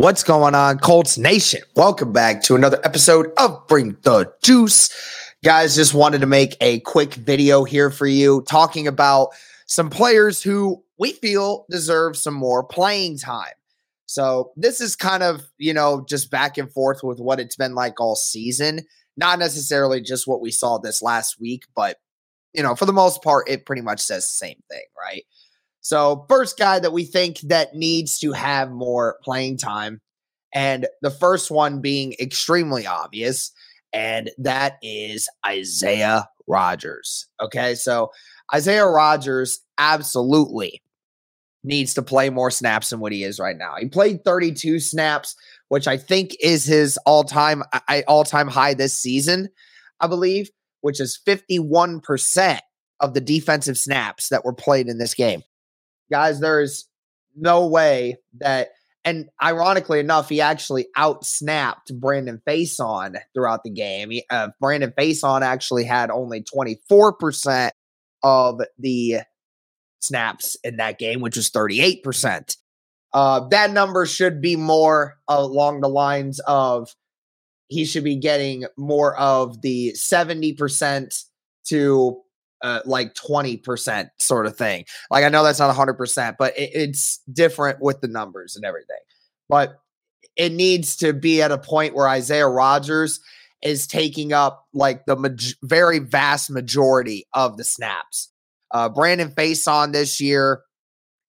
What's going on, Colts Nation? Welcome back to another episode of Bring the Juice. Guys, just wanted to make a quick video here for you talking about some players who we feel deserve some more playing time. So, this is kind of, you know, just back and forth with what it's been like all season. Not necessarily just what we saw this last week, but, you know, for the most part, it pretty much says the same thing, right? So, first guy that we think that needs to have more playing time, and the first one being extremely obvious, and that is Isaiah Rodgers. Okay, so Isaiah Rodgers absolutely needs to play more snaps than what he is right now. He played 32 snaps, which I think is his all-time all-time high this season, I believe, which is 51% of the defensive snaps that were played in this game guys, there's no way that, and ironically enough, he actually outsnapped Brandon Facyson throughout the game. He, uh, Brandon Facyson actually had only 24% of the snaps in that game, which was 38%. Uh, that number should be more along the lines of he should be getting more of the 70% to uh, like 20% sort of thing. Like I know that's not 100%, but it, it's different with the numbers and everything. But it needs to be at a point where Isaiah Rodgers is taking up like the ma- very vast majority of the snaps. Uh, Brandon Facyson this year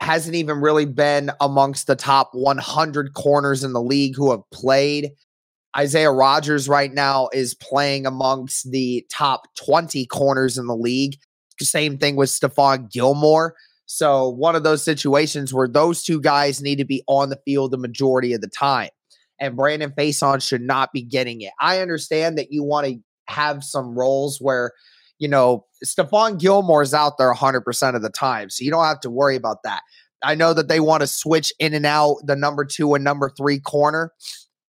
hasn't even really been amongst the top 100 corners in the league who have played. Isaiah Rodgers right now is playing amongst the top 20 corners in the league. Same thing with Stephon Gilmore. So, one of those situations where those two guys need to be on the field the majority of the time. And Brandon Facyson should not be getting it. I understand that you want to have some roles where, you know, Stephon Gilmore is out there 100% of the time. So, you don't have to worry about that. I know that they want to switch in and out the number two and number three corner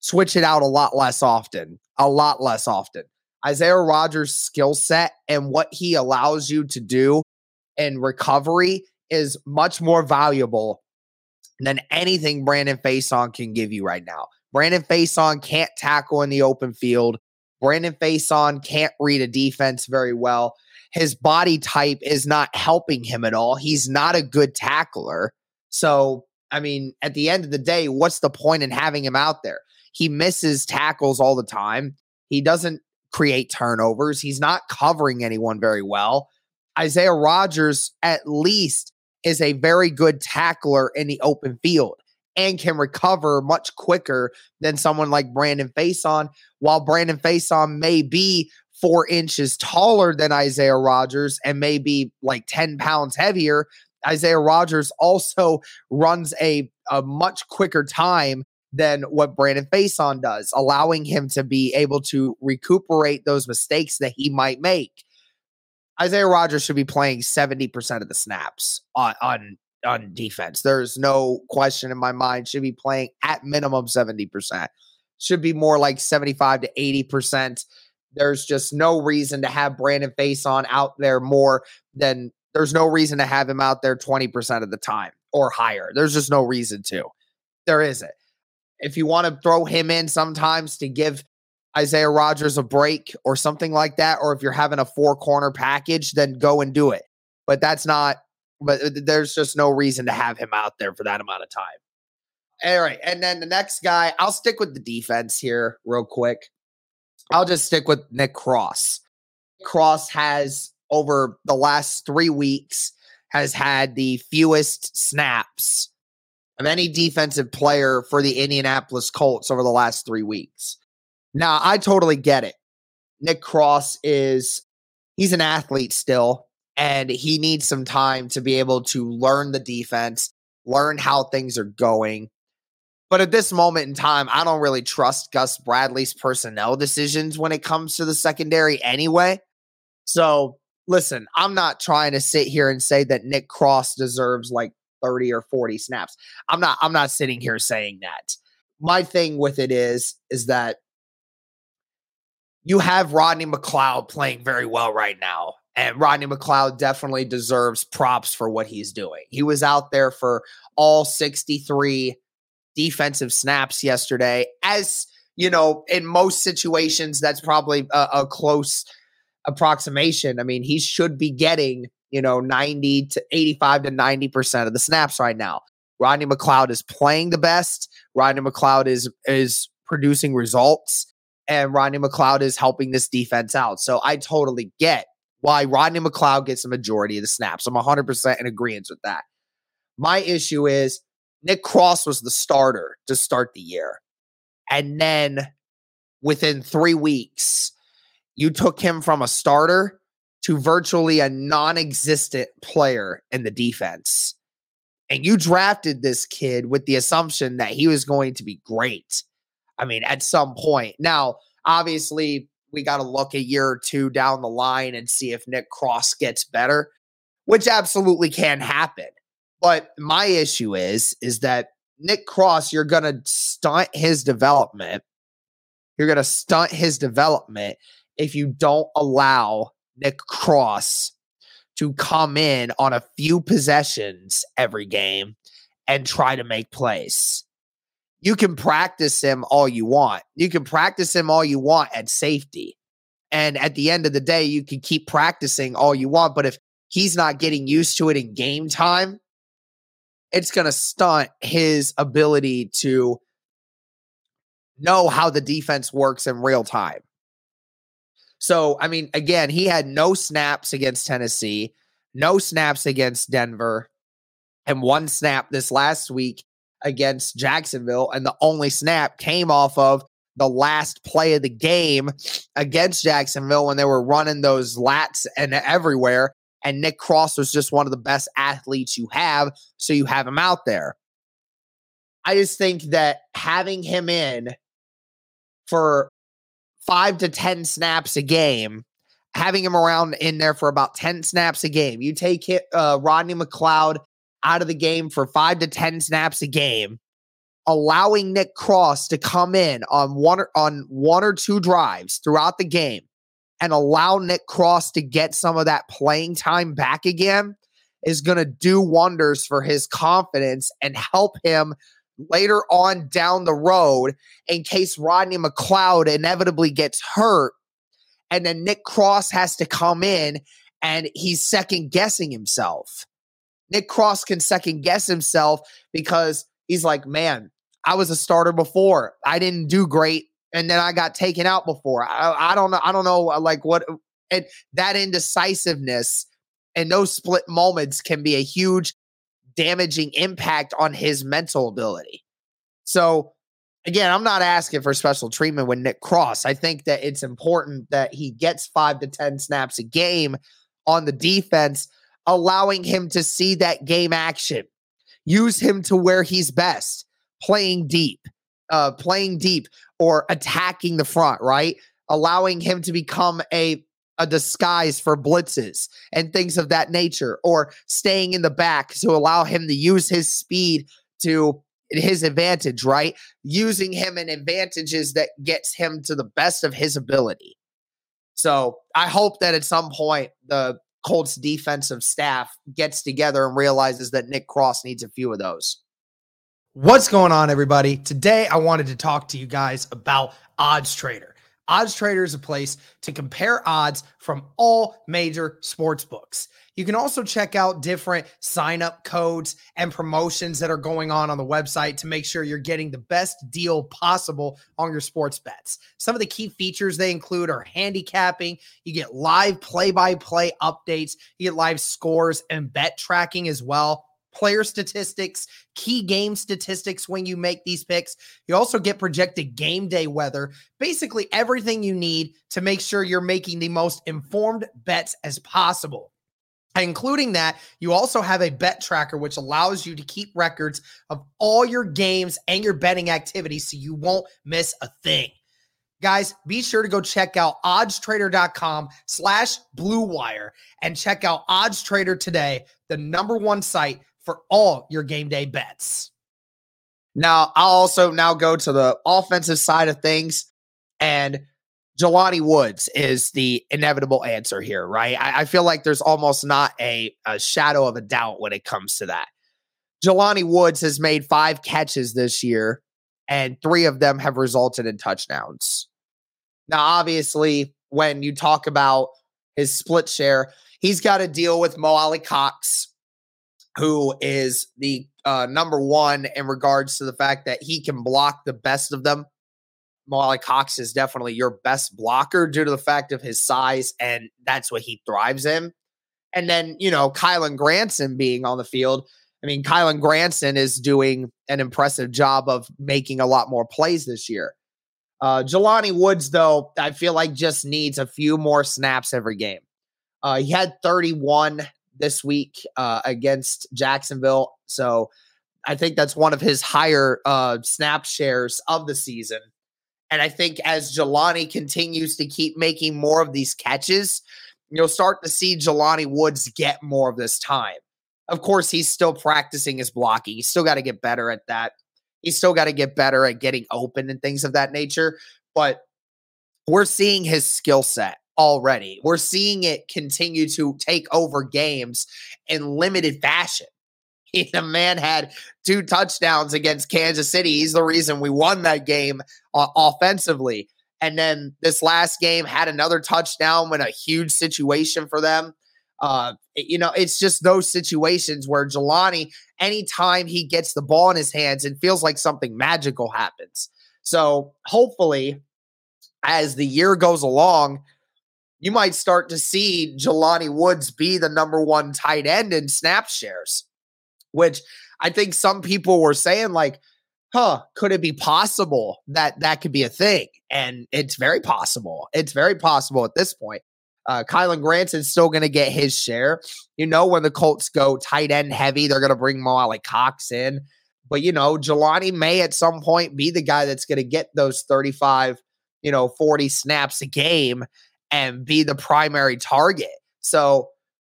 switch it out a lot less often, a lot less often. Isaiah Rodgers' skill set and what he allows you to do in recovery is much more valuable than anything Brandon Facyson can give you right now. Brandon Facyson can't tackle in the open field. Brandon Facyson can't read a defense very well. His body type is not helping him at all. He's not a good tackler. So, I mean, at the end of the day, what's the point in having him out there? He misses tackles all the time. He doesn't create turnovers. He's not covering anyone very well. Isaiah Rodgers, at least, is a very good tackler in the open field and can recover much quicker than someone like Brandon Facyson. While Brandon Facyson may be four inches taller than Isaiah Rodgers and maybe like 10 pounds heavier, Isaiah Rodgers also runs a, a much quicker time than what Brandon Facyson does, allowing him to be able to recuperate those mistakes that he might make. Isaiah Rodgers should be playing 70% of the snaps on, on, on defense. There's no question in my mind. Should be playing at minimum 70%. Should be more like 75 to 80%. There's just no reason to have Brandon Facyson out there more than there's no reason to have him out there 20% of the time or higher. There's just no reason to. There isn't. If you want to throw him in sometimes to give Isaiah Rodgers a break or something like that, or if you're having a four corner package, then go and do it. But that's not, but there's just no reason to have him out there for that amount of time. All right. And then the next guy, I'll stick with the defense here real quick. I'll just stick with Nick Cross. Cross has over the last three weeks has had the fewest snaps of any defensive player for the Indianapolis Colts over the last three weeks. Now, I totally get it. Nick Cross is he's an athlete still, and he needs some time to be able to learn the defense, learn how things are going. But at this moment in time, I don't really trust Gus Bradley's personnel decisions when it comes to the secondary anyway. So, listen, I'm not trying to sit here and say that Nick Cross deserves like 30 or 40 snaps. I'm not I'm not sitting here saying that. My thing with it is is that you have Rodney McLeod playing very well right now. And Rodney McLeod definitely deserves props for what he's doing. He was out there for all 63 defensive snaps yesterday. As you know, in most situations, that's probably a, a close approximation. I mean, he should be getting, you know, 90 to 85 to 90% of the snaps right now. Rodney McLeod is playing the best. Rodney McLeod is is producing results and Rodney McLeod is helping this defense out. So I totally get why Rodney McLeod gets the majority of the snaps. I'm 100% in agreement with that. My issue is Nick Cross was the starter to start the year. And then within three weeks, you took him from a starter to virtually a non existent player in the defense. And you drafted this kid with the assumption that he was going to be great. I mean, at some point. Now, obviously, we got to look a year or two down the line and see if Nick Cross gets better, which absolutely can happen. But my issue is is that Nick Cross, you're going to stunt his development. You're going to stunt his development if you don't allow Nick Cross to come in on a few possessions every game and try to make plays. You can practice him all you want. You can practice him all you want at safety. And at the end of the day, you can keep practicing all you want. But if he's not getting used to it in game time, it's going to stunt his ability to know how the defense works in real time. So, I mean, again, he had no snaps against Tennessee, no snaps against Denver, and one snap this last week against Jacksonville. And the only snap came off of the last play of the game against Jacksonville when they were running those lats and everywhere. And Nick Cross was just one of the best athletes you have. So you have him out there. I just think that having him in for five to 10 snaps a game, having him around in there for about 10 snaps a game, you take uh, Rodney McLeod out of the game for five to 10 snaps a game, allowing Nick Cross to come in on one, on one or two drives throughout the game and allow Nick Cross to get some of that playing time back again is going to do wonders for his confidence and help him later on down the road in case Rodney McLeod inevitably gets hurt and then Nick Cross has to come in and he's second guessing himself. Nick Cross can second guess himself because he's like, man, I was a starter before. I didn't do great and then I got taken out before. I, I don't know. I don't know uh, like what and that indecisiveness and those split moments can be a huge damaging impact on his mental ability. So again, I'm not asking for special treatment with Nick Cross. I think that it's important that he gets five to 10 snaps a game on the defense, allowing him to see that game action. Use him to where he's best, playing deep, uh, playing deep or attacking the front, right? Allowing him to become a a disguise for blitzes and things of that nature, or staying in the back to allow him to use his speed to his advantage, right? Using him in advantages that gets him to the best of his ability. So I hope that at some point the Colts defensive staff gets together and realizes that Nick Cross needs a few of those. What's going on, everybody? Today, I wanted to talk to you guys about Odds Trader. Odds Trader is a place to compare odds from all major sports books. You can also check out different sign up codes and promotions that are going on on the website to make sure you're getting the best deal possible on your sports bets. Some of the key features they include are handicapping, you get live play by play updates, you get live scores and bet tracking as well player statistics, key game statistics when you make these picks. You also get projected game day weather, basically everything you need to make sure you're making the most informed bets as possible. Including that, you also have a bet tracker, which allows you to keep records of all your games and your betting activities so you won't miss a thing. Guys, be sure to go check out oddstrader.com slash blue wire and check out Odds Trader today, the number one site for all your game day bets. Now, I'll also now go to the offensive side of things, and Jelani Woods is the inevitable answer here, right? I, I feel like there's almost not a, a shadow of a doubt when it comes to that. Jelani Woods has made five catches this year, and three of them have resulted in touchdowns. Now, obviously, when you talk about his split share, he's got to deal with Mo Alie-Cox, who is the uh, number one in regards to the fact that he can block the best of them. Mo Alie-Cox is definitely your best blocker due to the fact of his size, and that's what he thrives in. And then, you know, Kylen Granson being on the field. I mean, Kylen Granson is doing an impressive job of making a lot more plays this year. Uh, Jelani Woods, though, I feel like just needs a few more snaps every game. Uh, he had 31 this week uh, against Jacksonville. So I think that's one of his higher uh, snap shares of the season. And I think as Jelani continues to keep making more of these catches, you'll start to see Jelani Woods get more of this time. Of course, he's still practicing his blocking. He's still got to get better at that. He's still got to get better at getting open and things of that nature. But we're seeing his skill set already. We're seeing it continue to take over games in limited fashion. The man had two touchdowns against Kansas City. He's the reason we won that game uh, offensively. And then this last game had another touchdown when a huge situation for them. Uh, you know, it's just those situations where Jelani, anytime he gets the ball in his hands, it feels like something magical happens. So hopefully, as the year goes along, you might start to see Jelani Woods be the number one tight end in snap shares, which I think some people were saying, like, huh, could it be possible that that could be a thing? And it's very possible. It's very possible at this point. Uh, Kylen Granson's still going to get his share. You know, when the Colts go tight end heavy, they're going to bring Mo Alie-Cox in. But, you know, Jelani may at some point be the guy that's going to get those 35, you know, 40 snaps a game and be the primary target. So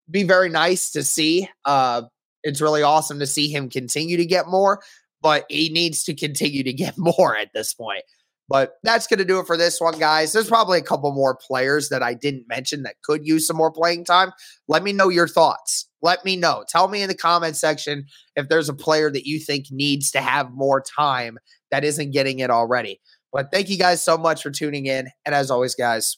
be very nice to see. Uh, it's really awesome to see him continue to get more, but he needs to continue to get more at this point. But that's going to do it for this one, guys. There's probably a couple more players that I didn't mention that could use some more playing time. Let me know your thoughts. Let me know. Tell me in the comment section if there's a player that you think needs to have more time that isn't getting it already. But thank you guys so much for tuning in. And as always, guys,